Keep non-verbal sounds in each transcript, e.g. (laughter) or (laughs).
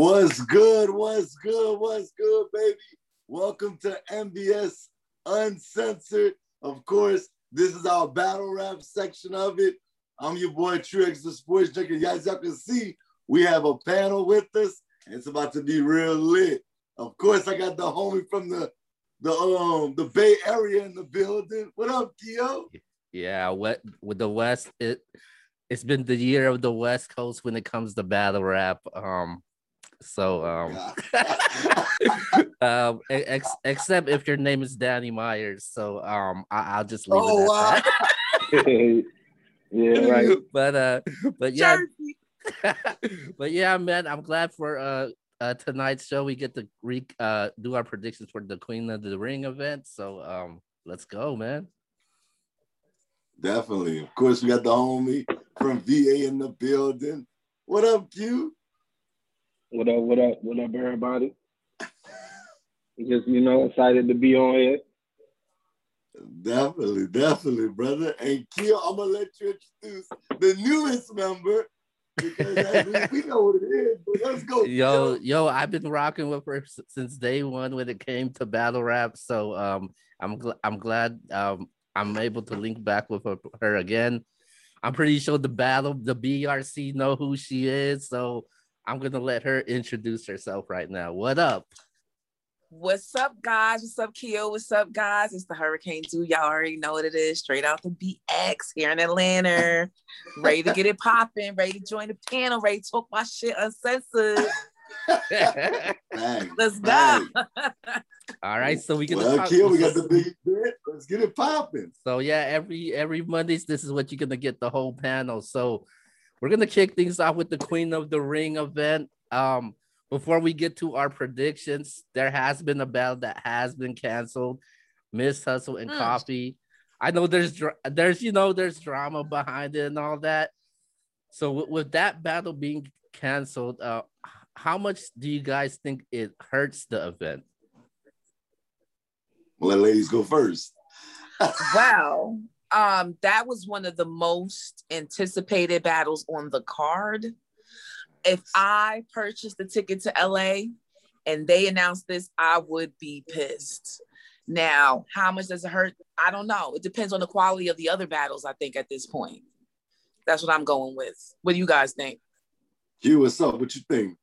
What's good? What's good? What's good, baby? Welcome to NBS Uncensored. Of course, this is our battle rap section of it. I'm your boy Trix, the sports junkie. As y'all can see, we have a panel with us. It's about to be real lit. Of course, I got the homie from the the um the Bay Area in the building. What up, Keo? Yeah, what with the West, it it's been the year of the West Coast when it comes to battle rap. Um, so um, (laughs) um ex- except if your name is Danny Myers. So um, I- will just leave oh, it at wow. that. (laughs) yeah, right. (laughs) But uh, but yeah, but yeah, man, I'm glad for uh. Uh, tonight's show we get to re- uh, do our predictions for the Queen of the Ring event. So um, let's go, man. Definitely. Of course, we got the homie from VA in the building. What up, Q? What up, what up, what up, everybody? (laughs) Just, you know, excited to be on here. Definitely, definitely, brother. And Q, I'm gonna let you introduce the newest member because we, we know what it is. But let's go. Yo, yo, I've been rocking with her since day one when it came to battle rap. So um, I'm gl- I'm glad um I'm able to link back with her, her again. I'm pretty sure the battle, the BRC know who she is. So I'm gonna let her introduce herself right now. What up? What's up, guys? What's up, Keo? What's up, guys? It's the Hurricane 2. Y'all already know what it is. Straight out the BX here in Atlanta. (laughs) ready to get it popping, ready to join the panel, ready to talk my shit uncensored. (laughs) Let's go. (laughs) All right, so we can. Well, Keo, we got the big bit. Let's get it popping. So yeah, every every Mondays, this is what you're gonna get the whole panel. So we're gonna kick things off with the Queen of the Ring event. Um, before we get to our predictions, there has been a battle that has been canceled. Miss Hustle and mm. Coffee. I know there's there's you know there's drama behind it and all that. So with, with that battle being canceled, uh, how much do you guys think it hurts the event? Let ladies go first. wow um, that was one of the most anticipated battles on the card. If I purchased the ticket to LA and they announced this, I would be pissed. Now, how much does it hurt? I don't know. It depends on the quality of the other battles, I think, at this point. That's what I'm going with. What do you guys think? You, what's up? What you think?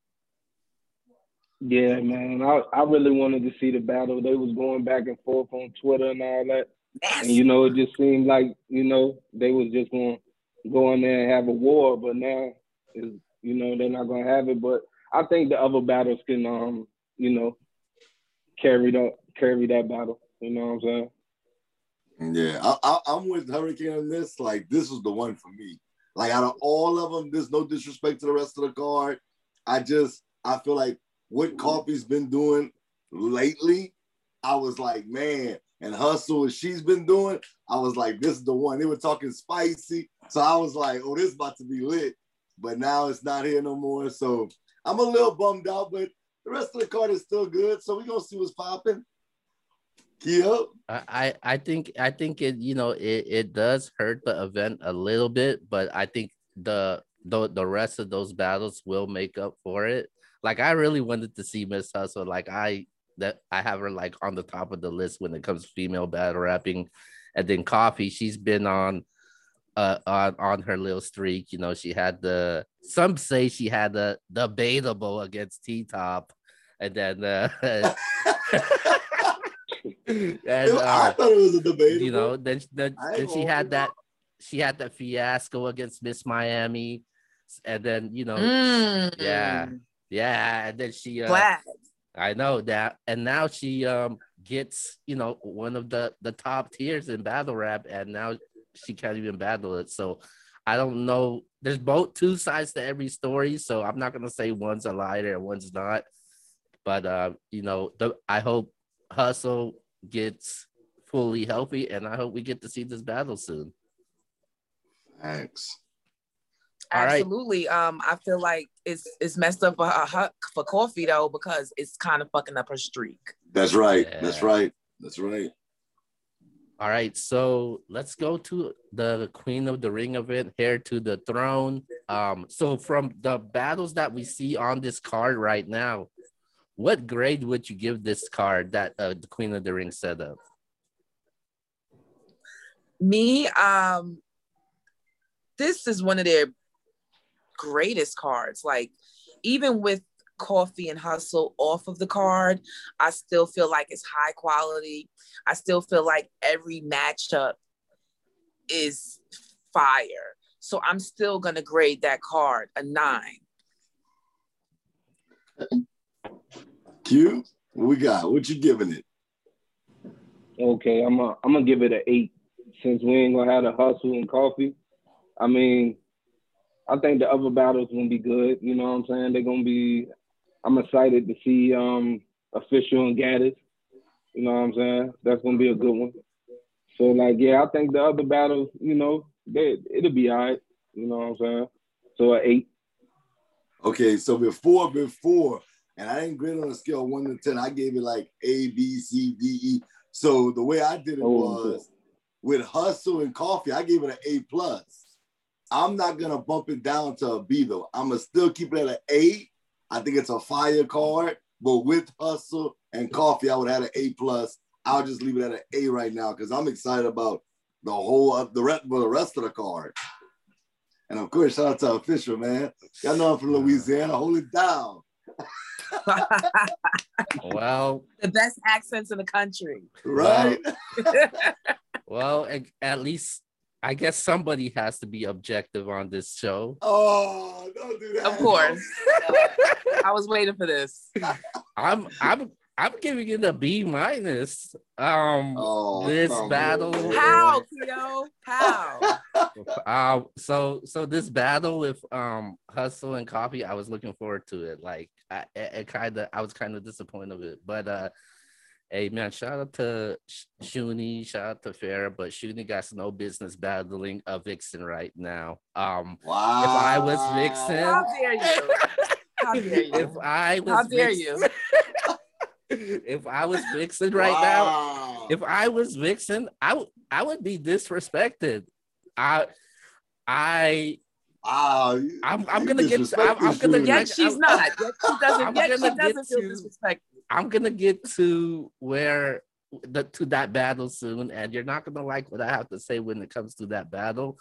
Yeah, man. I, I really wanted to see the battle. They was going back and forth on Twitter and all that. And you know, it just seemed like you know they was just going to go in there and have a war, but now is you know they're not going to have it. But I think the other battles can um you know carry that carry that battle. You know what I'm saying? Yeah, I, I, am with Hurricane on this. Like, this was the one for me. Like, out of all of them, there's no disrespect to the rest of the card. I just, I feel like what Coffee's been doing lately, I was like, man, and hustle as she's been doing, I was like, this is the one. They were talking spicy. So I was like, oh, this is about to be lit. But now it's not here no more. So I'm a little bummed out, but the rest of the card is still good. So we're gonna see what's popping. Yeah. I, I think I think it, you know, it, it does hurt the event a little bit, but I think the the the rest of those battles will make up for it. Like I really wanted to see Miss Hustle. Like I that I have her like on the top of the list when it comes to female battle rapping. And then Coffee, she's been on uh on on her little streak. You know, she had the some say she had the debatable against T Top, and then uh, (laughs) and uh, I thought it was a debate. You know, then then, then she had that she had that fiasco against Miss Miami, and then you know, mm. yeah, yeah, and then she uh, Black. I know that, and now she um gets you know one of the the top tiers in battle rap, and now she can't even battle it. So I don't know. There's both two sides to every story, so I'm not gonna say one's a liar and one's not. But uh, you know, the, I hope Hustle gets fully healthy, and I hope we get to see this battle soon. Thanks. Absolutely. Right. Um, I feel like it's it's messed up for, uh, for coffee though because it's kind of fucking up her streak. That's right. Yeah. That's right. That's right. All right, so let's go to the Queen of the Ring event, Heir to the Throne. Um, so from the battles that we see on this card right now, what grade would you give this card that uh, the Queen of the Ring set up? Me, um, this is one of their greatest cards. Like, even with coffee and hustle off of the card, I still feel like it's high quality. I still feel like every matchup is fire. So I'm still gonna grade that card a nine. Q, what we got? What you giving it? Okay, I'm a, I'm gonna give it an eight since we ain't gonna have the hustle and coffee. I mean, I think the other battles gonna be good. You know what I'm saying? They're gonna be. I'm excited to see um official and Gaddis. You know what I'm saying? That's gonna be a good one. So like, yeah, I think the other battles, you know, they it'll be all right. You know what I'm saying? So an eight. Okay, so before before, and I didn't grade on a scale of one to ten. I gave it like A, B, C, D, E. So the way I did it oh, was with hustle and coffee, I gave it an A plus. I'm not gonna bump it down to a B though. I'm gonna still keep it at an A. I think it's a fire card, but with hustle and coffee, I would have an A plus. I'll just leave it at an A right now because I'm excited about the whole of the rest, the rest of the card. And of course, shout out to official man. Y'all know I'm from Louisiana. Hold it down. (laughs) well, the best accents in the country. Right. well, (laughs) at least I guess somebody has to be objective on this show. Oh, don't do that. Of course. (laughs) I was waiting for this. I'm I'm I'm giving it a B minus. Um oh, this battle. How, Theo? How? uh, so so this battle with um Hustle and Coffee, I was looking forward to it. Like I it kind of I was kind of disappointed with it. But uh Hey man, shout out to Shuni, shout out to Farrah, but Shuni got no business battling a Vixen right now. Um, wow. if I was Vixen, how dare you? How dare (laughs) you? If I was, how dare Vixen, you? (laughs) if I was Vixen right wow. now, if I was Vixen, I would I would be disrespected. I I Wow, I'm, I'm gonna get. I'm, I'm gonna. Yet she's I'm, not. Yet she doesn't. Yet she doesn't feel disrespected. I'm gonna get to where the to that battle soon, and you're not gonna like what I have to say when it comes to that battle.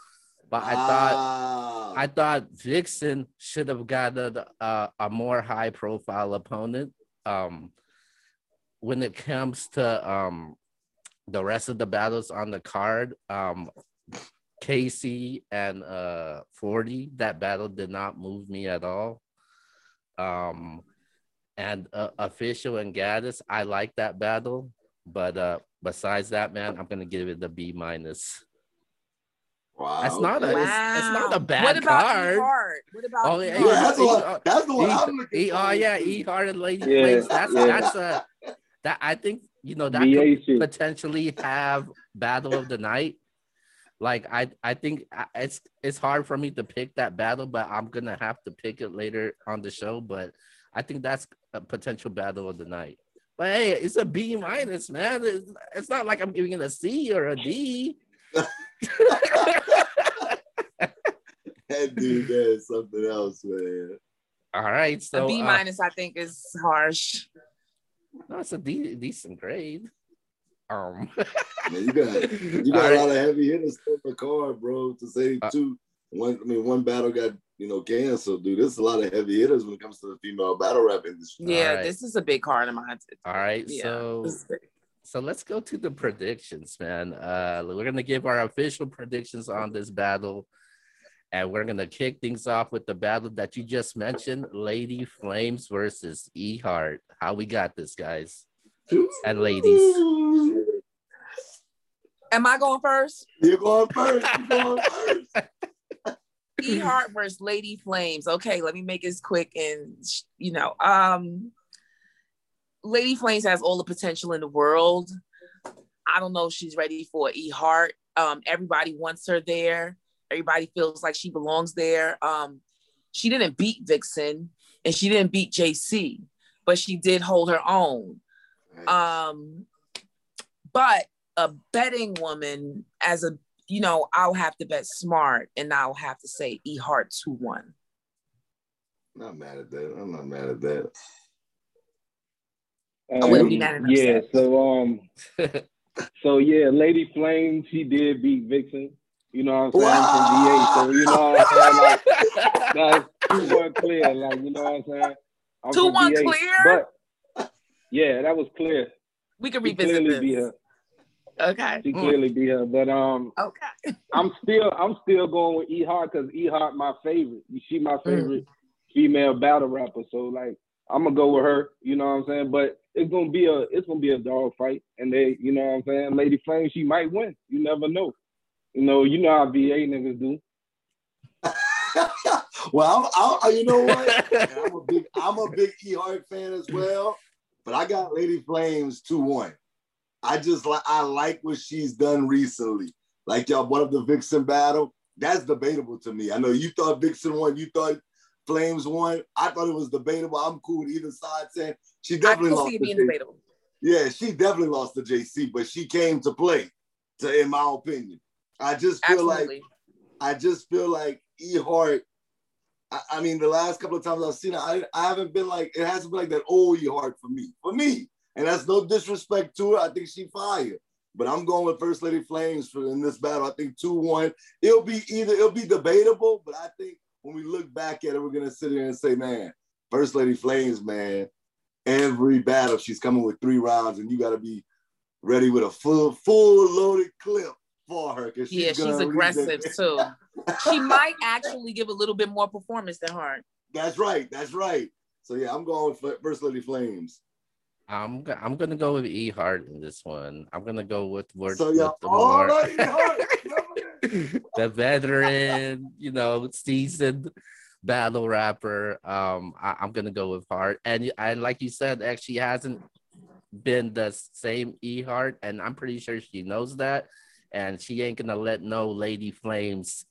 But I thought ah. I thought Vixen should have gotten a, a more high profile opponent. Um, when it comes to um the rest of the battles on the card, um, Casey and uh 40, that battle did not move me at all. Um, and uh, official and Gaddis, I like that battle, but uh, besides that, man, I'm gonna give it the B minus. Wow, that's not a wow. it's, it's, not a bad what about card. E-Hart? What about oh yeah, yeah that's, the one, that's the one I'm looking e, Oh yeah, E Heart and Lady yeah, Place. That's yeah. that's a that I think you know that could potentially have battle of the night. Like I I think it's it's hard for me to pick that battle, but I'm gonna have to pick it later on the show. But I think that's a potential battle of the night. But hey, it's a B minus, man. It's, it's not like I'm giving it a C or a D. (laughs) that dude is something else, man. All right, so a B uh, minus, uh, I think, is harsh. No, it's a de- decent grade. Um, man, you got (laughs) you got a lot of heavy hitters on the card, bro. To say uh, two, one. I mean, one battle got you know, canceled, dude. There's a lot of heavy hitters when it comes to the female battle rap industry. Yeah, right. this is a big card of mine. All right, yeah, so so let's go to the predictions, man. Uh, we're gonna give our official predictions on this battle, and we're gonna kick things off with the battle that you just mentioned, Lady Flames versus E Heart. How we got this, guys and ladies? Am I going first? You're going first. You're going first. (laughs) E (clears throat) Heart versus Lady Flames. Okay, let me make this quick and you know, um, Lady Flames has all the potential in the world. I don't know if she's ready for E Heart. Um, everybody wants her there. Everybody feels like she belongs there. Um, she didn't beat Vixen and she didn't beat JC, but she did hold her own. Um, but a betting woman as a you know, I'll have to bet smart and I'll have to say E Heart 2 1. Not mad at that. I'm not mad at that. Um, I wouldn't be mad at Yeah, so um (laughs) so yeah, Lady Flame, she did beat Vixen. You know what I'm saying? Wow. From VA. So you know what I'm saying? Like (laughs) that's two one clear. Like, you know what I'm saying? I'm two one VA. clear? But yeah, that was clear. We can revisit this. Okay. She clearly be her, but um. Okay. I'm still I'm still going with E Heart because E Heart my favorite. She my mm. favorite mm. female battle rapper. So like I'm gonna go with her. You know what I'm saying? But it's gonna be a it's gonna be a dog fight, and they you know what I'm saying. Lady Flame she might win. You never know. You know you know how VA niggas do. (laughs) well, I'm, I'm, you know what? I'm a big I'm a big E Heart fan as well, but I got Lady Flames two one. I just like I like what she's done recently. Like y'all, one of the Vixen battle, that's debatable to me. I know you thought Vixen won, you thought Flames won. I thought it was debatable. I'm cool with either side saying she definitely lost. See it being debatable. Yeah, she definitely lost to JC, but she came to play. To, in my opinion, I just feel Absolutely. like I just feel like E Heart. I, I, mean, the last couple of times I've seen it, I, I haven't been like it hasn't been like that old E Heart for me. For me, and that's no disrespect to her. I think she fired. But I'm going with First Lady Flames for in this battle. I think 2-1. It'll be either it'll be debatable, but I think when we look back at it, we're gonna sit here and say, man, First Lady Flames, man, every battle she's coming with three rounds, and you gotta be ready with a full, full loaded clip for her. She's yeah, she's aggressive (laughs) too. she might actually give a little bit more performance than her. That's right. That's right. So yeah, I'm going with First Lady Flames. I'm I'm gonna go with E Heart in this one. I'm gonna go with word so, with the more (laughs) the veteran, you know, seasoned battle rapper. Um, I, am gonna go with Heart, and and like you said, actually hasn't been the same E Heart, and I'm pretty sure she knows that, and she ain't gonna let no Lady Flames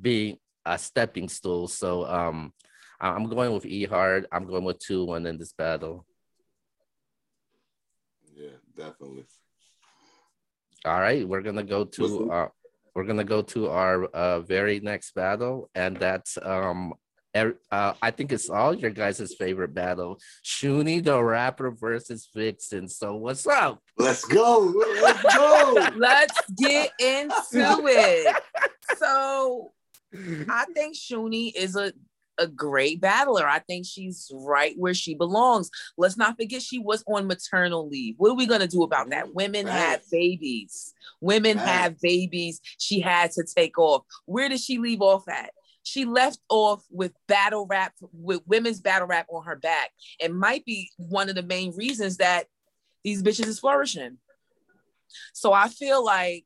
be a stepping stool. So um, I'm going with E Heart. I'm going with two one in this battle definitely. All right, we're gonna go to uh, we're gonna go to our uh, very next battle, and that's um, er, uh, I think it's all your guys' favorite battle: Shuni the rapper versus Vixen. So what's up? Let's go. Let's go. (laughs) Let's get into it. So I think Shuni is a a great battler. I think she's right where she belongs. Let's not forget she was on maternal leave. What are we going to do about that? Mm-hmm. Women right. have babies. Women right. have babies. She had to take off. Where did she leave off at? She left off with battle rap, with women's battle rap on her back. It might be one of the main reasons that these bitches is flourishing. So I feel like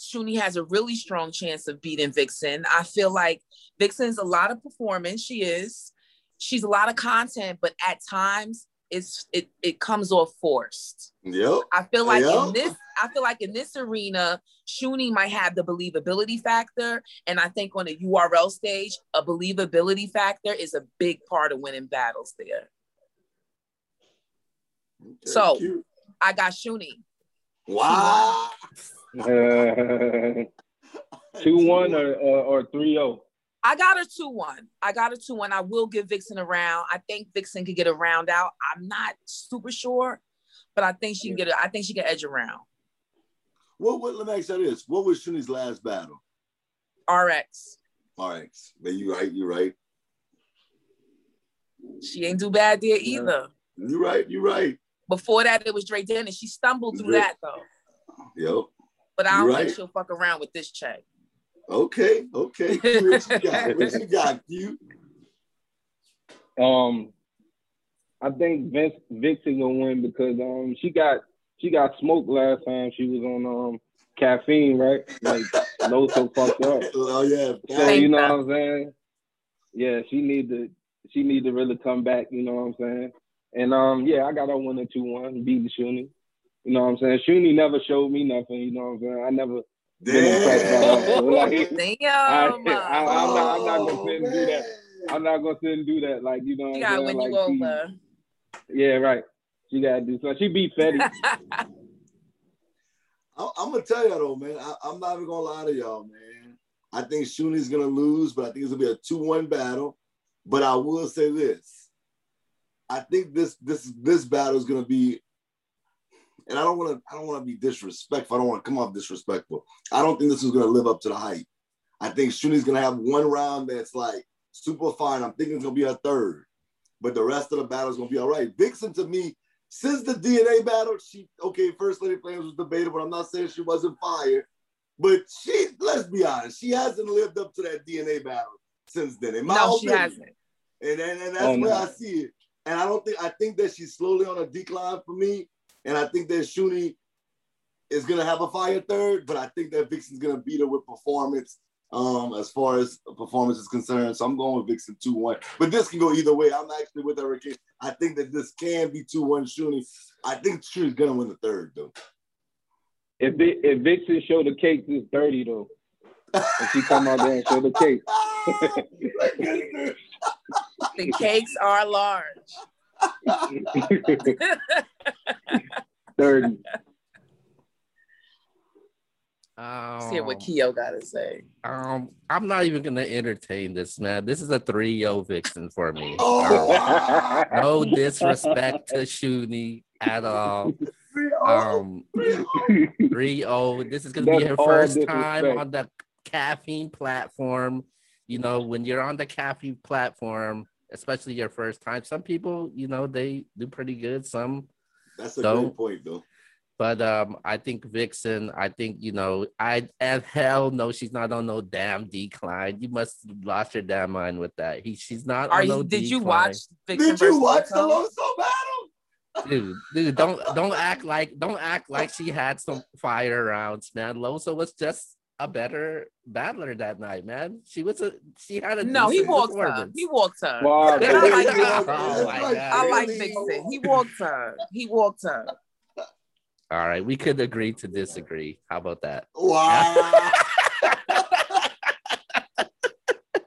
Shuni has a really strong chance of beating Vixen. I feel like Vixen's a lot of performance. She is. She's a lot of content, but at times it's it it comes off forced. Yep. I feel like yep. in this, I feel like in this arena, Shuni might have the believability factor. And I think on a URL stage, a believability factor is a big part of winning battles there. Okay, so cute. I got Shuni. Wow. Uh, (laughs) two one or or three zero. Oh? I got a two one. I got a two one. I will give Vixen a round. I think Vixen could get a round out. I'm not super sure, but I think she can get it. I think she can edge around. What? What? Let me ask you this: What was Shuni's last battle? RX. RX. But you right. You right. She ain't do bad there either. You right. You right. Before that, it was Dre Dennis. She stumbled through Dre. that though. Yep. But I don't right. think she'll fuck around with this check. Okay, okay. (laughs) What you got? What you got, you? Um, I think Vince Vixen gonna win because um she got she got smoked last time she was on um caffeine, right? Like (laughs) no so fucked up. Oh yeah. So you know what I'm saying? Yeah, she need to she need to really come back, you know what I'm saying? And um yeah, I got her one or two one, beat the Shuni. You know what I'm saying? Shuni never showed me nothing. You know what I'm saying? I never. Damn. (laughs) like, Damn. I, am not, I'm not gonna sit and do that. I'm not gonna sit and do that. Like you know. You gotta win like, you over. yeah, right. She gotta do something. She beat Fetty. (laughs) I, am gonna tell you though, man. I, am not even gonna lie to y'all, man. I think Shuni's gonna lose, but I think it's gonna be a two-one battle. But I will say this: I think this this this battle is gonna be, and I don't want to I don't want to be disrespectful. I don't want to come off disrespectful. I don't think this is gonna live up to the hype. I think Shuni's gonna have one round that's like super fine. I'm thinking it's gonna be a third, but the rest of the battle is gonna be all right. Vixen to me, since the DNA battle, she okay. First Lady Flames was debatable. I'm not saying she wasn't fired, but she let's be honest, she hasn't lived up to that DNA battle since then. In my no, opinion. she hasn't. And, and, and that's oh, where no. I see it. And I don't think I think that she's slowly on a decline for me. And I think that Shuni is gonna have a fire third, but I think that Vixen's gonna beat her with performance um, as far as performance is concerned. So I'm going with Vixen 2 1. But this can go either way. I'm actually with Hurricane. I think that this can be 2 1 Shuni. I think Shuni's going to win the third, though. If, if Vixen show the cake it's 30, though. If she come out there and show the cake. (laughs) the cakes are large. (laughs) 30. Um, See what Keo got to say. Um, I'm not even gonna entertain this, man. This is a 3-0 vixen for me. (laughs) Oh. Um, no disrespect to Shuni at all. Um, 3-0. This is gonna That's be her first time on the caffeine platform. You know, when you're on the caffeine platform, especially your first time, some people, you know, they do pretty good. Some that's a don't. good point, though. But um, I think Vixen, I think, you know, I and hell no, she's not on no damn decline. You must lost your damn mind with that. He she's not Are on you, no Did decline. you watch Vixen Did you watch the Loso battle? Dude, dude, don't don't act like don't act like she had some fire rounds, man. Loso was just a better battler that night, man. She was a she had a no. He walked her. He walked her. Wow. I like, oh I like Vixen. He walked her. He walked her. All right, we could agree to disagree. How about that? Wow.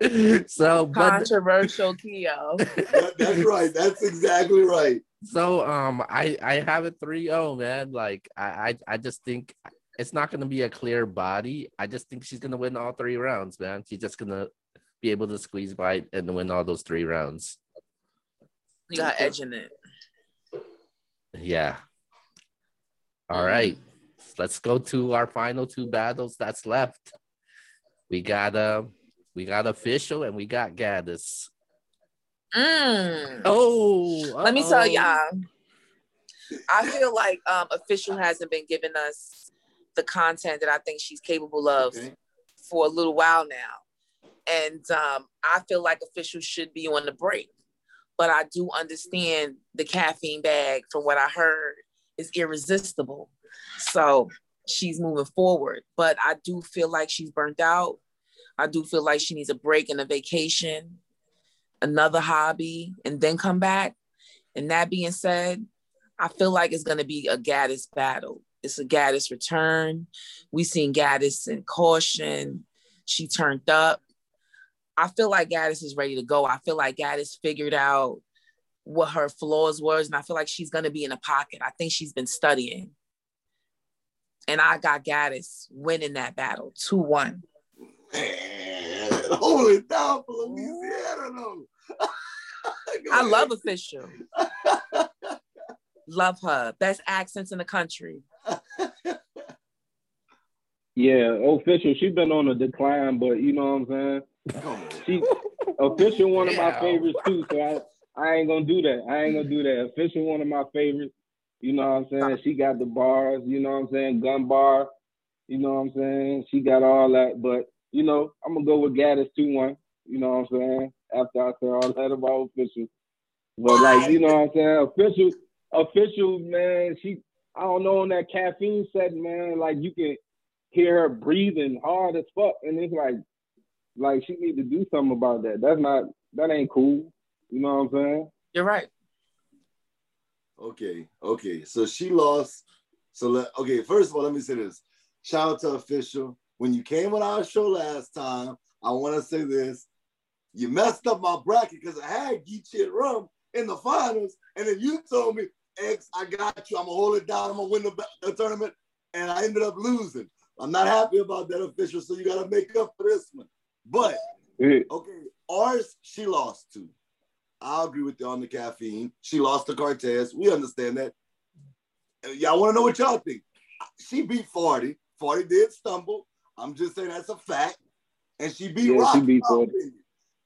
(laughs) so controversial Keo. That, that's right. That's exactly right. So um I I have a 3-0, man. Like I I, I just think it's not gonna be a clear body. I just think she's gonna win all three rounds, man. She's just gonna be able to squeeze by and win all those three rounds. You got edge in it. Yeah, all right. Let's go to our final two battles that's left. We got uh we got official and we got Gaddis. Mm. Oh, uh-oh. let me tell y'all. I feel like um official hasn't been giving us the content that I think she's capable of okay. for a little while now. And um, I feel like official should be on the break. But I do understand the caffeine bag from what I heard is irresistible. So she's moving forward. But I do feel like she's burnt out. I do feel like she needs a break and a vacation, another hobby, and then come back. And that being said, I feel like it's going to be a Gaddis battle. It's a Gaddis return. We seen Gaddis in caution. She turned up. I feel like Gaddis is ready to go. I feel like Gaddis figured out what her flaws was, and I feel like she's gonna be in a pocket. I think she's been studying, and I got Gaddis winning that battle two one. Man, hold it down for Louisiana though. I love official. love her. Best accents in the country. Yeah, official. She's been on a decline, but you know what I'm saying. She official one of my favorites too. So I I ain't gonna do that. I ain't gonna do that. Official one of my favorites. You know what I'm saying? She got the bars, you know what I'm saying? Gun bar, you know what I'm saying? She got all that. But, you know, I'm gonna go with Gaddis 2-1, you know what I'm saying? After I say all that about official. But like, you know what I'm saying? Official, official, man, she I don't know on that caffeine setting, man, like you can hear her breathing hard as fuck. And it's like like she need to do something about that. That's not that ain't cool. You know what I'm saying? You're right. Okay, okay. So she lost. So let okay, first of all, let me say this. Shout out to official. When you came on our show last time, I want to say this. You messed up my bracket because I had Geechi and Rum in the finals, and then you told me, X, I got you. I'm gonna hold it down. I'm gonna win the, the tournament. and I ended up losing. I'm not happy about that official, so you got to make up for this one. But okay, ours she lost to. I agree with you on the caffeine. She lost to Cortez. We understand that. Y'all want to know what y'all think? She beat 40. 40 did stumble. I'm just saying that's a fact. And she beat yeah, Rock. She beat 40.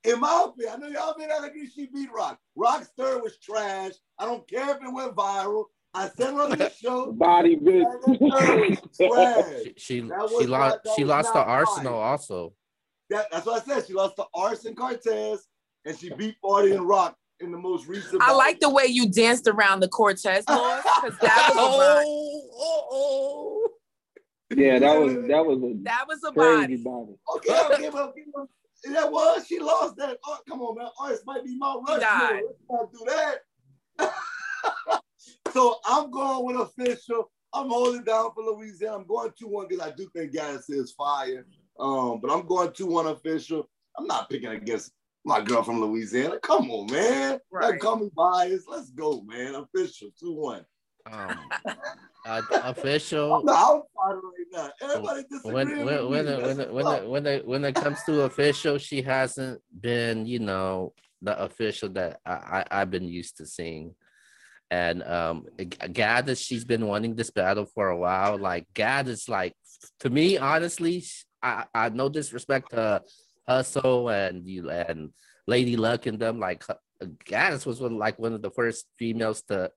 In my opinion, I know y'all may not agree she beat Rock. Rock's third was trash. I don't care if it went viral. I said on the (laughs) show. Body bitch. (laughs) she she, she lost she lost to Arsenal also. That, that's what I said. She lost to Arson Cortez and she beat 40 and Rock in the most recent. I like the way you danced around the Cortez loss because that (laughs) was oh, oh, oh. Yeah, that was that was a that was a body. body. Okay, okay, well, that was she lost that. Oh, come on, man. Artist might be my rush. Let's not do that. (laughs) so I'm going with official. I'm holding down for Louisiana. I'm going 2-1 because I do think Gaddis is fire. Um, but I'm going 2-1 official. I'm not picking against my girl from Louisiana. Come on, man. Right. Call me biased. Let's go, man. Official 2-1. Um, (laughs) uh, official. I'm outsider right now. Everybody when when when it, when it, when it, when it, when it comes to official, she hasn't been you know the official that I, I I've been used to seeing. And um, Gaddis, she's been wanting this battle for a while. Like Gaddis like to me, honestly, I I no disrespect to Hustle and you and Lady Luck and them. Like Gaddis was one like one of the first females to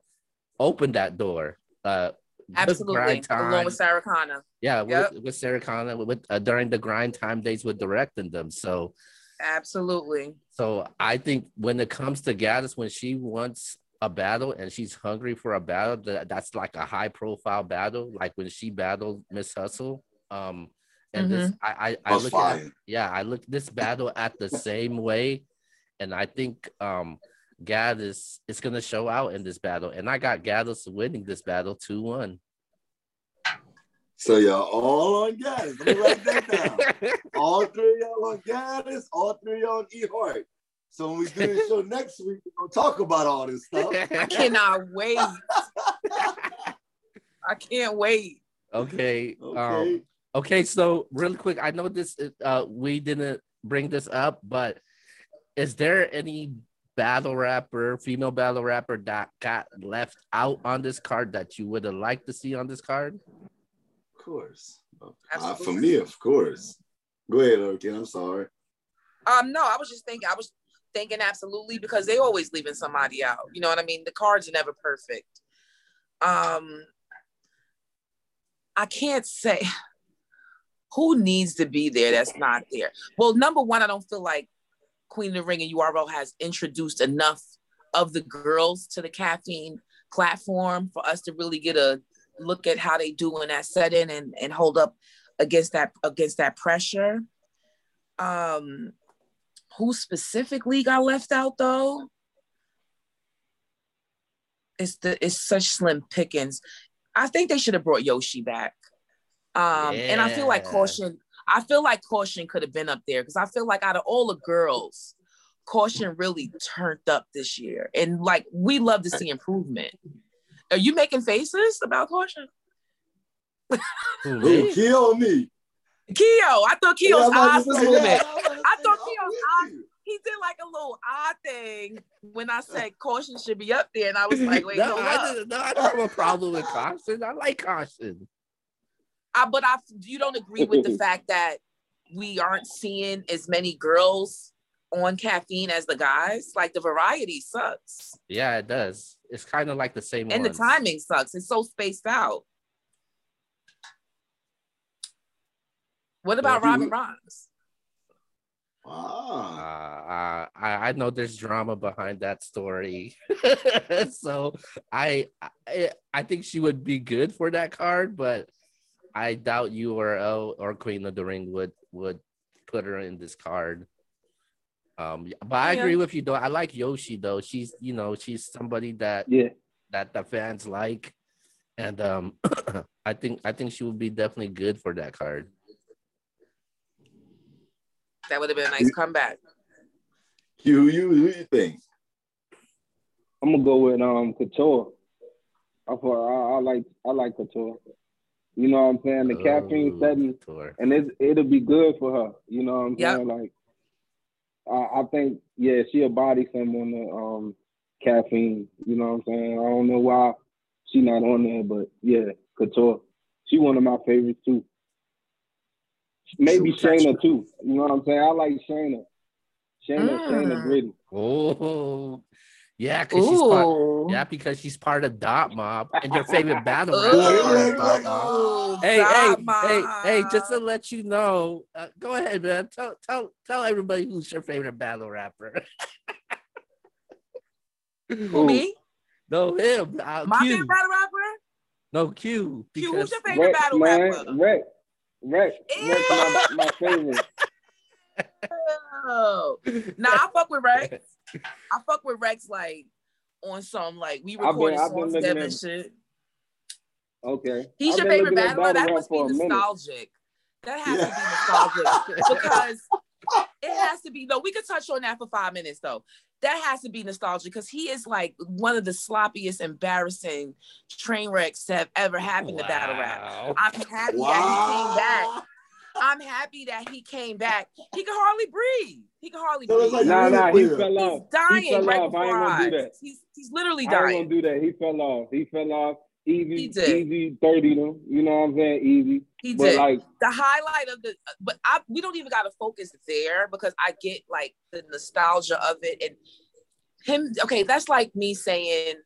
open that door. Uh, Absolutely, along with Sarah Connor. Yeah, yep. with, with Sarah Connor with uh, during the grind time days with directing them. So absolutely. So I think when it comes to Gaddis, when she wants a battle and she's hungry for a battle, that, that's like a high profile battle. Like when she battled Miss Hustle. Um, and mm-hmm. this I I, I look at yeah, I look this battle at the same way. And I think um Gaddis is gonna show out in this battle. And I got Gaddis winning this battle 2-1. So y'all all on Gaddis. Let me write that down. (laughs) all three y'all on Gaddis, all three y'all on E Heart. So when we do the show (laughs) next week, we're gonna talk about all this stuff. (laughs) I cannot wait. I can't wait. Okay. Okay. Um, okay. So really quick, I know this. Uh, we didn't bring this up, but is there any battle rapper, female battle rapper that got left out on this card that you would have liked to see on this card? Of course. Uh, for me, of course. Go ahead, okay. I'm sorry. Um, no, I was just thinking. I was thinking absolutely because they always leaving somebody out. You know what I mean? The cards are never perfect. Um, I can't say (laughs) who needs to be there that's not there. Well, number one, I don't feel like Queen of the Ring and URL has introduced enough of the girls to the caffeine platform for us to really get a look at how they do in that setting and, and hold up against that against that pressure. Um, who specifically got left out though? It's the it's such slim pickings. I think they should have brought Yoshi back. Um, yeah. and I feel like caution. I feel like caution could have been up there because I feel like out of all the girls, caution really turned up this year, and like we love to see improvement. Are you making faces about caution? Who kill me? Keo, I thought Keo's yeah, eyes was moving. I thought Keo's eyes. He did like a little odd thing when I said caution should be up there, and I was like, "Wait, (laughs) no, I, didn't, no, I don't have a problem with caution. I like caution." I, but I, you don't agree with the (laughs) fact that we aren't seeing as many girls on caffeine as the guys. Like the variety sucks. Yeah, it does. It's kind of like the same. And ones. the timing sucks. It's so spaced out. What about well, Robin Ross? Uh, I, I know there's drama behind that story, (laughs) so I, I I think she would be good for that card, but I doubt URL or Queen of the Ring would would put her in this card. Um, but I yeah. agree with you though. I like Yoshi though. She's you know she's somebody that yeah that the fans like, and um, (clears throat) I think I think she would be definitely good for that card. That would have been a nice comeback. You, you, who you think? I'm gonna go with um Couture. I, I, I like I like Couture. You know what I'm saying? The caffeine setting, and it it'll be good for her. You know what I'm yep. saying? Like, I, I think yeah, she a body some on the um caffeine. You know what I'm saying? I don't know why she not on there, but yeah, Couture. She one of my favorites too. Maybe Shayna too. You know what I'm saying? I like Shayna. Shayna, mm. Shayna Gritty. Oh, yeah, because she's part. Yeah, because she's part of Dot Mob and your favorite (laughs) battle rap. hey, hey, hey, hey! Just to let you know, uh, go ahead, man. Tell, tell, tell everybody who's your favorite battle rapper. Who me? No, him. Uh, My Q. favorite battle rapper. No, Q. Q, who's your favorite Rex, battle man, rapper? Rex. Rex. Rex, my, my favorite. (laughs) Oh. Nah, I fuck with Rex. (laughs) I fuck with Rex like on some like we recorded been, songs together and shit. Okay. He's I've your favorite battler? That must be nostalgic. That has yeah. to be nostalgic (laughs) because it has to be. No, we could touch on that for five minutes though. That has to be nostalgic because he is like one of the sloppiest, embarrassing train wrecks that have ever happened wow. to battle rap. I'm happy wow. that he came back I'm happy that he came back. He can hardly breathe. He can hardly breathe. Like, nah, nah, he fell off. He's dying he fell right off. before our eyes. He's he's literally dying. I ain't gonna do that. He fell off. He fell off. Easy, easy, thirty them. You know what I'm saying? Easy. He but did. Like the highlight of the, but I we don't even got to focus there because I get like the nostalgia of it and him. Okay, that's like me saying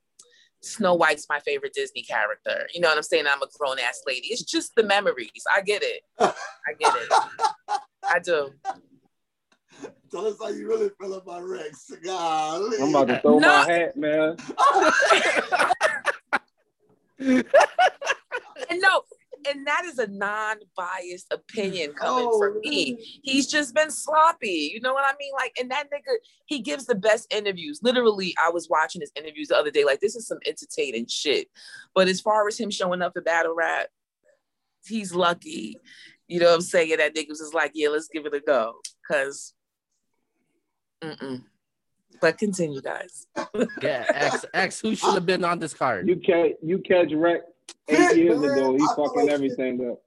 Snow White's my favorite Disney character. You know what I'm saying? I'm a grown ass lady. It's just the memories. I get it. I get it. I do. Tell us how you really feel about Rex. Golly. I'm about to throw no. my hat, man. (laughs) and no, and that is a non-biased opinion coming oh, from me. He's just been sloppy. You know what I mean? Like, and that nigga, he gives the best interviews. Literally, I was watching his interviews the other day. Like, this is some entertaining shit. But as far as him showing up for battle rap, he's lucky. You know what I'm saying? That nigga was just like, yeah, let's give it a go. Cause mm-mm. But continue, guys. yeah, X X who should have been on this card. You catch you catch Rex eight years man, ago, he fucking like everything Fitz, up.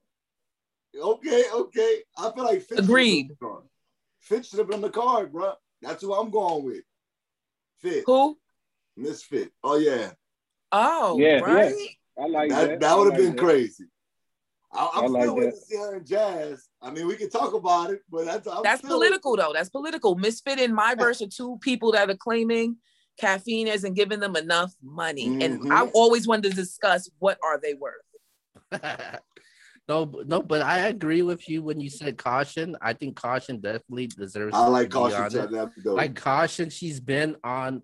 Okay, okay. I feel like Fitz agreed. Fitz should have been on the card, bro. That's who I'm going with. Fit. Who? Misfit. Oh yeah. Oh yeah, right. Yeah. I like that. That, that would have like been that. crazy. I, am like still waiting to see her in jazz. I mean, we can talk about it, but that's I'm that's political though. That's political. Misfit and my verse are two people that are claiming caffeine isn't giving them enough money. Mm-hmm. And I always wanted to discuss what are they worth. (laughs) no, no, but I agree with you when you said caution. I think caution definitely deserves. I like caution. Like caution, she's been on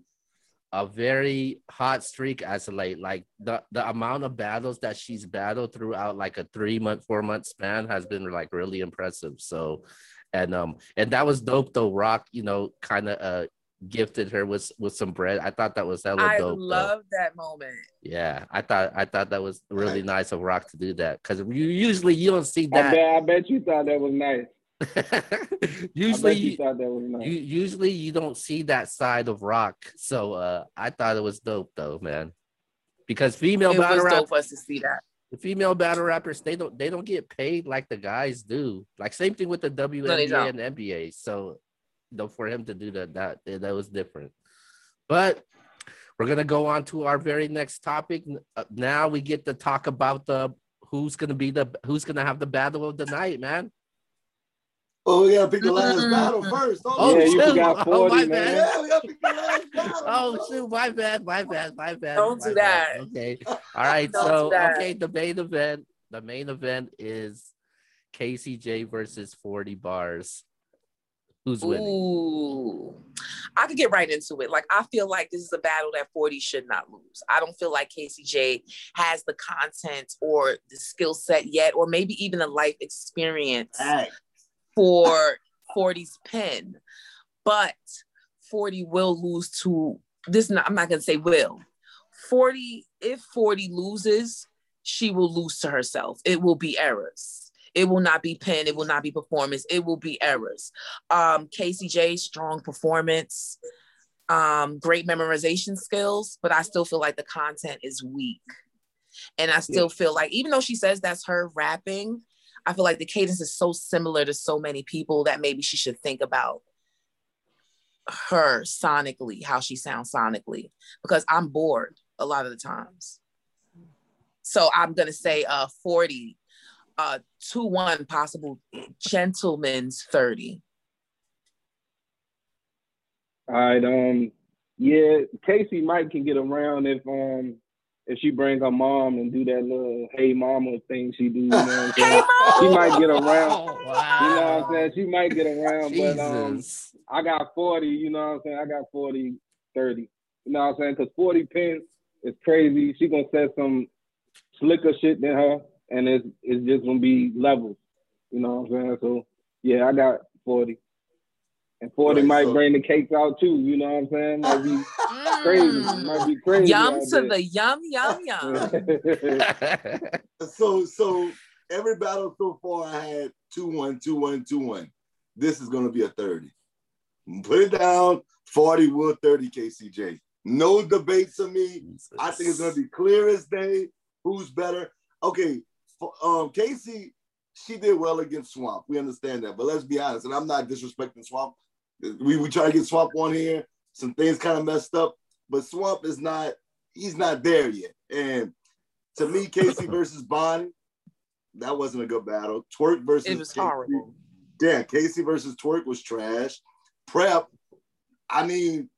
a very hot streak as of late. Like the the amount of battles that she's battled throughout like a three month, four month span has been like really impressive. So, and um, and that was dope though. Rock, you know, kind of uh gifted her with with some bread. I thought that was hella I dope. I love that moment. Yeah, I thought I thought that was really nice of Rock to do that because you usually you don't see that. I bet, I bet you thought that was nice. (laughs) usually you, thought that was nice. you usually you don't see that side of Rock, so uh, I thought it was dope though, man. Because female it battle was dope for us to see that. The female battle rappers they don't they don't get paid like the guys do. Like same thing with the WNBA no, and NBA. So though for him to do that that that was different but we're gonna go on to our very next topic uh, now we get to talk about the who's gonna be the who's gonna have the battle of the night man Oh, we gotta pick the last mm-hmm. battle first. Oh, oh yeah, you got 40, (laughs) oh, my man. Bad. Yeah, we gotta pick the last (laughs) battle. oh, shoot, my bad, my bad, my bad. Don't my do bad. that. Okay. (laughs) All right. so, okay, the main event, the main event is Casey J versus 40 bars. Who's winning? Ooh, I could get right into it. Like I feel like this is a battle that 40 should not lose. I don't feel like Casey J has the content or the skill set yet, or maybe even the life experience right. for 40's pen. But 40 will lose to this. Not, I'm not gonna say will. 40, if 40 loses, she will lose to herself. It will be errors it will not be pen. It will not be performance. It will be errors. Um, Casey J, strong performance, um, great memorization skills, but I still feel like the content is weak. And I still yeah. feel like, even though she says that's her rapping, I feel like the cadence is so similar to so many people that maybe she should think about her sonically, how she sounds sonically, because I'm bored a lot of the times. So I'm gonna say uh 40, uh 2-1 possible gentleman's 30. All right, um, yeah, Casey Mike can get around if um if she bring her mom and do that little hey mama thing she do, you know what I'm (laughs) saying? hey, she might get around. Oh, wow. You know what I'm saying? She might get around, Jesus. but um I got 40, you know what I'm saying? I got 40, 30. You know what I'm saying? Because 40 pence is crazy. She gonna say some slicker shit than her, and it's it's just gonna be levels. You know what I'm saying? So yeah, I got 40. And 40 right, might so. bring the cakes out too, you know what I'm saying? Might be (laughs) crazy. Mm. Might be crazy. Yum to there. the yum, yum, yum. (laughs) (laughs) so so every battle so far I had 2-1, 2-1, 2-1. This is gonna be a 30. Put it down, 40 will 30 KCJ. No debates of me. Jesus. I think it's gonna be clear as day. Who's better? Okay, um, Casey, she did well against Swamp. We understand that, but let's be honest. And I'm not disrespecting Swamp. We we try to get Swamp on here. Some things kind of messed up, but Swamp is not. He's not there yet. And to me, Casey (laughs) versus Bonnie, that wasn't a good battle. Twerk versus it was Casey. horrible. Yeah, Casey versus Twerk was trash. Prep, I mean,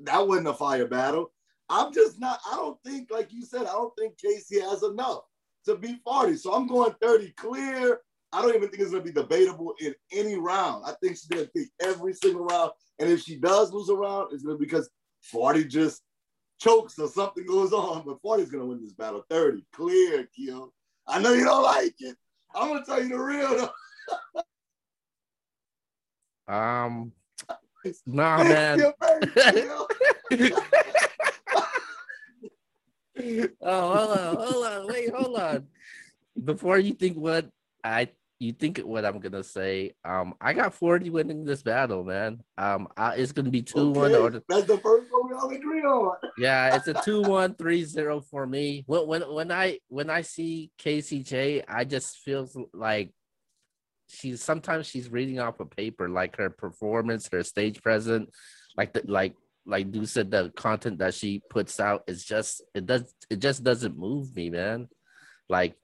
that wasn't a fire battle. I'm just not, I don't think, like you said, I don't think Casey has enough to beat 40. So I'm going 30 clear. I don't even think it's going to be debatable in any round. I think she's going to take every single round. And if she does lose a round, it's going to be because 40 just chokes or something goes on. But 40 is going to win this battle 30 clear, Keel. I know you don't like it. I'm going to tell you the real though. um, (laughs) Nah, man. (laughs) (laughs) oh, hold on, hold on, wait, hold on. Before you think what I you think what I'm gonna say, um, I got 40 winning this battle, man. Um, I, it's gonna be 2 1 or that's the first one we all agree on. yeah, it's a (laughs) 2 1 3 0 for me. When when when I when I see KCJ, I just feels like she's sometimes she's reading off a paper, like her performance, her stage presence, like the like like you said, the content that she puts out is just it does it just doesn't move me, man. Like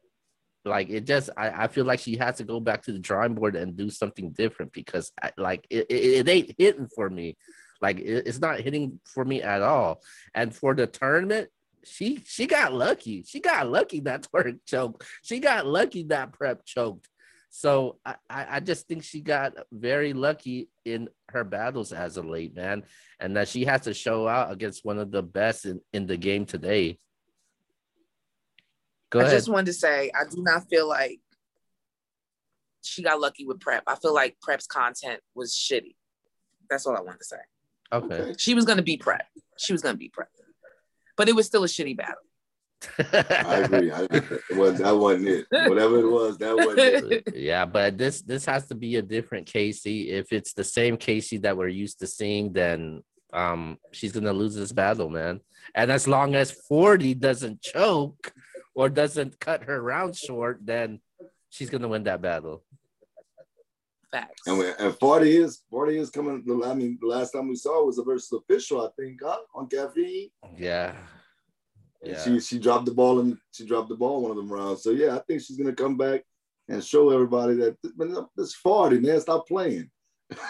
like it just I, I feel like she has to go back to the drawing board and do something different because I, like it, it, it ain't hitting for me. Like it, it's not hitting for me at all. And for the tournament she she got lucky. She got lucky that (laughs) twerk choke she got lucky that prep choked. So I, I just think she got very lucky in her battles as a late man, and that she has to show out against one of the best in, in the game today. Go I ahead. just wanted to say I do not feel like she got lucky with prep. I feel like prep's content was shitty. That's all I wanted to say. Okay. She was gonna be prep. She was gonna be prep. But it was still a shitty battle. (laughs) I agree. I, was, that wasn't it. Whatever it was, that wasn't it. (laughs) Yeah, but this this has to be a different Casey. If it's the same Casey that we're used to seeing, then um she's gonna lose this battle, man. And as long as 40 doesn't choke or doesn't cut her round short, then she's gonna win that battle. Facts. And, we, and 40 is 40 is coming. I mean, the last time we saw was a versus official, I think, huh? on caffeine. Yeah. Yeah. She she dropped the ball and she dropped the ball one of them rounds. So yeah, I think she's gonna come back and show everybody that man, this 40, man. Stop playing.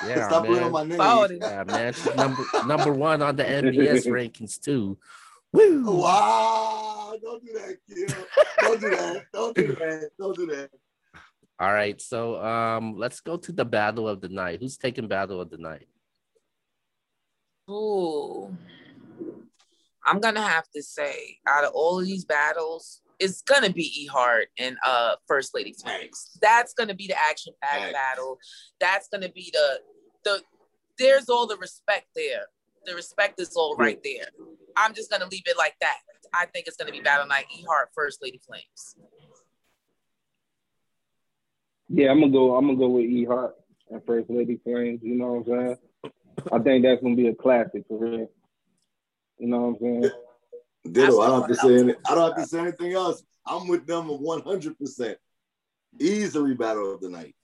Yeah, (laughs) Stop man. playing on my name. 40. Yeah, man. She's number number one on the NBS (laughs) rankings too. Woo! Wow! Don't do that, kid. Don't do that. Don't do that. Don't do that. All right, so um, let's go to the battle of the night. Who's taking battle of the night? Ooh. I'm gonna have to say, out of all of these battles, it's gonna be E Heart and uh First Lady Flames. That's gonna be the action packed battle. That's gonna be the the there's all the respect there. The respect is all right there. I'm just gonna leave it like that. I think it's gonna be battle night E Heart First Lady Flames. Yeah, I'm gonna go. I'm gonna go with E Heart and First Lady Flames. You know what I'm saying? I think that's gonna be a classic for real. You know what I'm saying? Ditto. I don't have to say any, I don't have to say anything else. I'm with them 100 percent Easily battle of the night.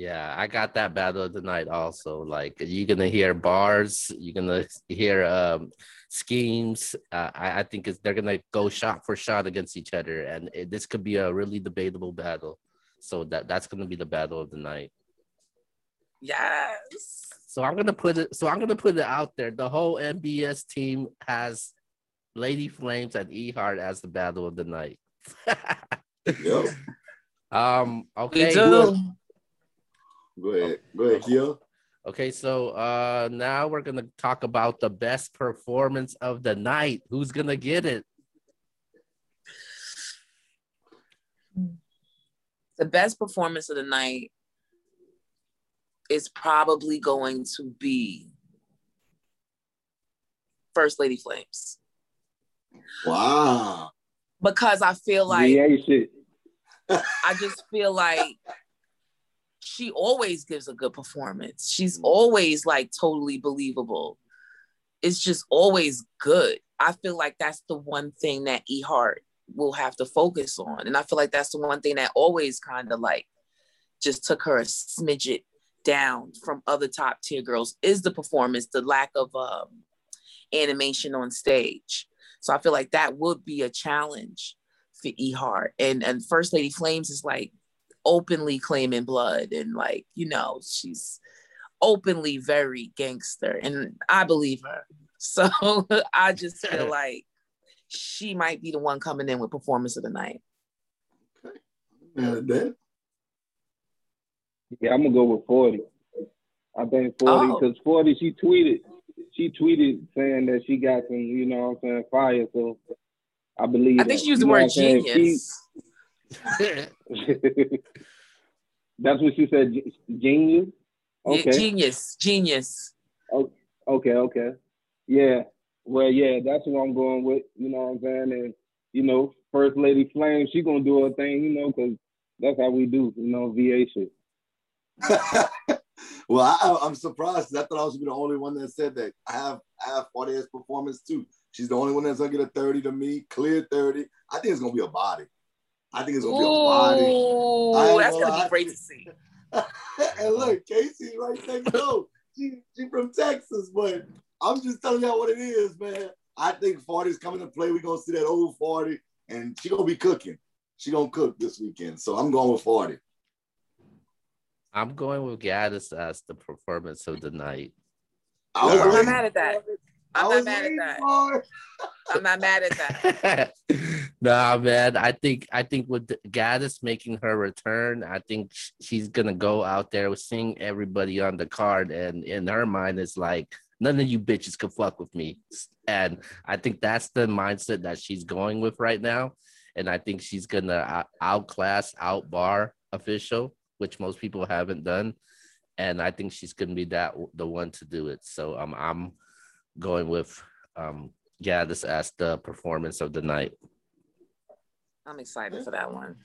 Yeah, I got that battle of the night also. Like you're gonna hear bars, you're gonna hear um, schemes. Uh, I, I, think it's, they're gonna go shot for shot against each other, and it, this could be a really debatable battle. So that that's gonna be the battle of the night. Yes. So I'm gonna put it. So I'm gonna put it out there. The whole NBS team has Lady Flames and E Heart as the battle of the night. (laughs) yep. Um. Okay. We do. Go ahead. Go ahead, Kia. Okay, so uh now we're gonna talk about the best performance of the night. Who's gonna get it? The best performance of the night is probably going to be First Lady Flames. Wow. Because I feel like I just feel like she always gives a good performance. She's mm. always like totally believable. It's just always good. I feel like that's the one thing that E Heart will have to focus on. And I feel like that's the one thing that always kind of like just took her a smidget down from other top tier girls is the performance, the lack of um, animation on stage. So I feel like that would be a challenge for E Heart. And and First Lady Flames is like openly claiming blood and like, you know, she's openly very gangster. And I believe her. So (laughs) I just feel like she might be the one coming in with performance of the night. Okay. Yeah, I'm gonna go with 40. I think 40 because oh. 40 she tweeted she tweeted saying that she got some, you know what I'm saying, fire. So I believe I think that, she used the word genius. (laughs) That's what she said, genius. Okay. Genius, genius. Oh, okay, okay. Yeah. Well, yeah, that's what I'm going with. You know what I'm saying? And you know, First Lady Flame, she gonna do her thing, you know, because that's how we do, you know, VA shit. (laughs) well, I, am surprised. I thought I was gonna be the only one that said that. I have I have 40 s performance too. She's the only one that's gonna get a 30 to me, clear 30. I think it's gonna be a body. I think it's gonna Ooh, be a body. that's gonna, gonna be great to see. (laughs) and look, Casey's right next door. She she from Texas, but I'm just telling y'all what it is, man. I think 40 is coming to play. We're gonna see that old 40, and she gonna be cooking. She gonna cook this weekend. So I'm going with 40. I'm going with Gaddis as the performance of the night. I am not mad at that. I'm not mad at that. I'm not mad at that. nah, man. I think I think with Gaddis making her return, I think she's gonna go out there with seeing everybody on the card, and in her mind, it's like none of you bitches can fuck with me. And I think that's the mindset that she's going with right now. And I think she's gonna outclass, outbar official which most people haven't done. And I think she's gonna be that the one to do it. So um, I'm going with um, yeah, this as the performance of the night. I'm excited for that one.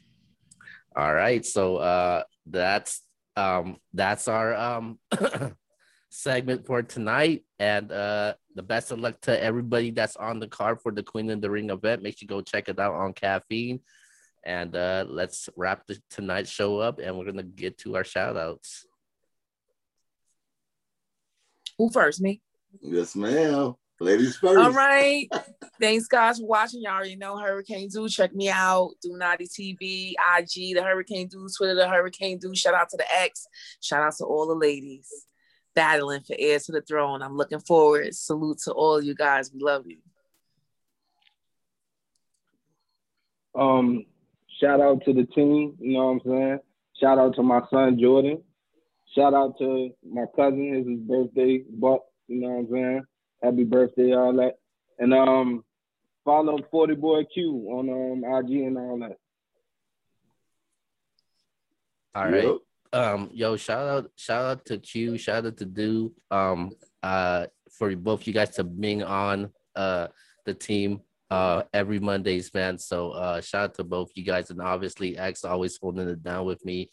All right, so uh, that's um, that's our um, (coughs) segment for tonight, and uh, the best of luck to everybody that's on the card for the Queen in the Ring event. Make sure you go check it out on Caffeine. And uh, let's wrap the tonight's show up and we're gonna get to our shout outs. Who first? Me? Yes, ma'am. Ladies first. All right. Thanks, guys, for watching. Y'all already know Hurricane Do. Check me out. Do Naughty TV, IG, the Hurricane Do, Twitter, the Hurricane Do. Shout out to the X. Shout out to all the ladies battling for heir to the throne. I'm looking forward. Salute to all you guys. We love you. Um, Shout out to the team, you know what I'm saying? Shout out to my son Jordan. Shout out to my cousin, it's his birthday, Buck, you know what I'm saying? Happy birthday, all that. And um follow 40 Boy Q on um IG and all that. All right. Yep. Um, yo, shout out, shout out to Q, shout out to Do, um, uh, for both you guys to being on uh the team uh every Mondays, man. So uh shout out to both you guys and obviously X always holding it down with me.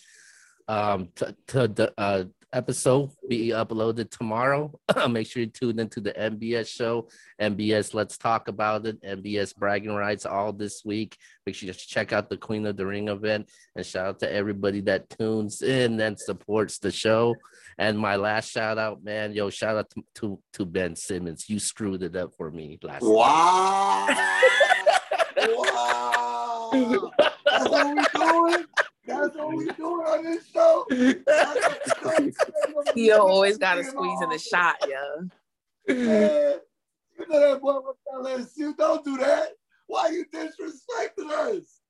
Um to, to the uh episode be uploaded tomorrow. (clears throat) Make sure you tune into the NBS show, NBS Let's Talk About It, NBS Bragging Rights all this week. Make sure you check out the Queen of the Ring event and shout out to everybody that tunes in and supports the show. And my last shout out, man, yo, shout out to, to, to Ben Simmons. You screwed it up for me last Wow. (laughs) wow. That's what we doing. That's what we doing on this show. (laughs) you always got to squeeze in the shot, yeah. Man, you know that boy was telling you don't do that. Why you disrespecting us?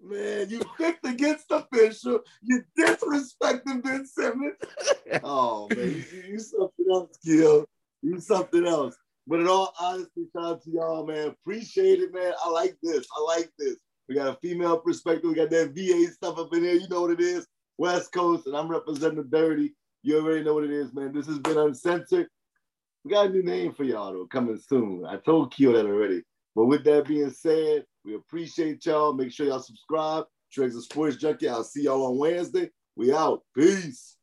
Man, you picked against the official. You disrespecting Ben Simmons. (laughs) oh man, you, you something else, Gil. You something else. But in all honesty, shout out to y'all, man. Appreciate it, man. I like this. I like this. We got a female perspective. We got that VA stuff up in here. You know what it is. West Coast, and I'm representing the dirty. You already know what it is, man. This has been uncensored. We got a new name for y'all though, coming soon. I told Keo that already. But with that being said, we appreciate y'all. Make sure y'all subscribe. Trades of Sports Junkie. I'll see y'all on Wednesday. We out. Peace.